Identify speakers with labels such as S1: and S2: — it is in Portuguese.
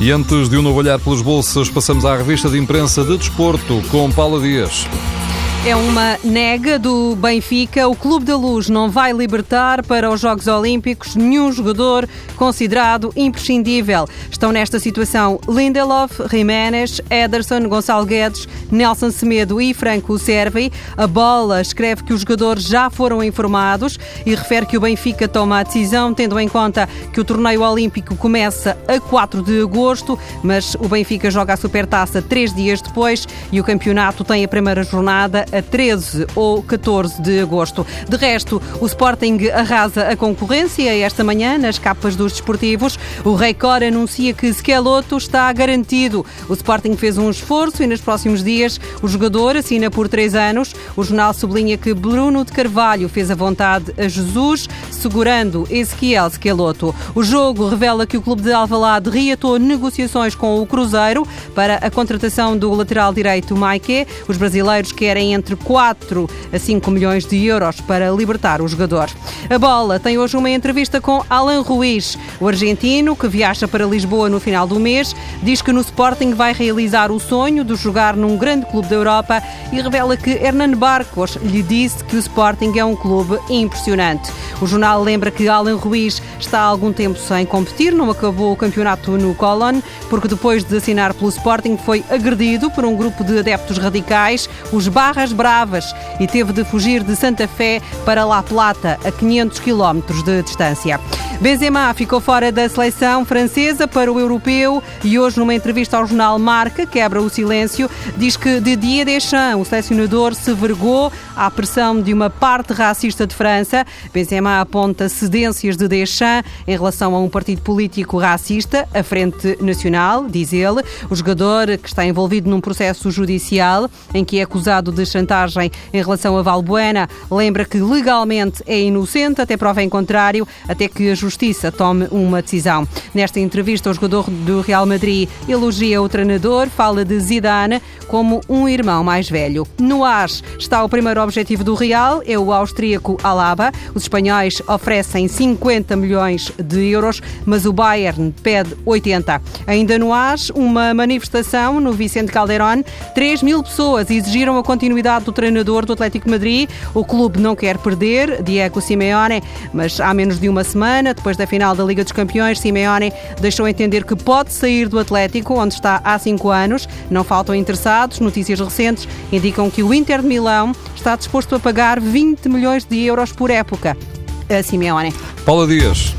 S1: E antes de um novo olhar pelos bolsos, passamos à revista de imprensa de desporto com Paula Dias.
S2: É uma nega do Benfica. O Clube da Luz não vai libertar para os Jogos Olímpicos nenhum jogador considerado imprescindível. Estão nesta situação Lindelof, Jiménez, Ederson, Gonçalo Guedes, Nelson Semedo e Franco Servi. A bola escreve que os jogadores já foram informados e refere que o Benfica toma a decisão tendo em conta que o torneio olímpico começa a 4 de agosto, mas o Benfica joga a Supertaça três dias depois e o campeonato tem a primeira jornada a 13 ou 14 de agosto. De resto, o Sporting arrasa a concorrência esta manhã nas capas dos desportivos. O Record anuncia que Skeloto está garantido. O Sporting fez um esforço e nos próximos dias o jogador assina por três anos. O jornal sublinha que Bruno de Carvalho fez a vontade a Jesus, segurando Ezequiel Skeloto. O jogo revela que o clube de Alvalade reatou negociações com o Cruzeiro para a contratação do lateral direito Maike. Os brasileiros querem entre 4 a 5 milhões de euros para libertar o jogador. A bola tem hoje uma entrevista com Alan Ruiz, o argentino que viaja para Lisboa no final do mês, diz que no Sporting vai realizar o sonho de jogar num grande clube da Europa e revela que Hernan Barcos lhe disse que o Sporting é um clube impressionante. O jornal lembra que Alan Ruiz está há algum tempo sem competir, não acabou o campeonato no Colón, porque depois de assinar pelo Sporting foi agredido por um grupo de adeptos radicais, os Barras Bravas, e teve de fugir de Santa Fé para La Plata, a 500 quilómetros de distância. Benzema ficou fora da seleção francesa para o europeu e hoje, numa entrevista ao jornal Marca, quebra o silêncio, diz que Didier Deschamps, o selecionador, se vergou à pressão de uma parte racista de França. Benzema aponta cedências de Deschamps em relação a um partido político racista, a Frente Nacional, diz ele. O jogador, que está envolvido num processo judicial em que é acusado de chantagem em relação a Valbuena, lembra que legalmente é inocente, até prova em contrário, até que a Justiça tome uma decisão. Nesta entrevista, o jogador do Real Madrid elogia o treinador, fala de Zidane como um irmão mais velho. No ar está o primeiro objetivo do Real, é o austríaco Alaba. Os espanhóis oferecem 50 milhões de euros, mas o Bayern pede 80. Ainda no ar, uma manifestação no Vicente Calderón. 3 mil pessoas exigiram a continuidade do treinador do Atlético Madrid. O clube não quer perder, Diego Simeone, mas há menos de uma semana, depois da final da Liga dos Campeões, Simeone deixou entender que pode sair do Atlético, onde está há cinco anos. Não faltam interessados. Notícias recentes indicam que o Inter de Milão está disposto a pagar 20 milhões de euros por época a Simeone.
S1: Paula Dias.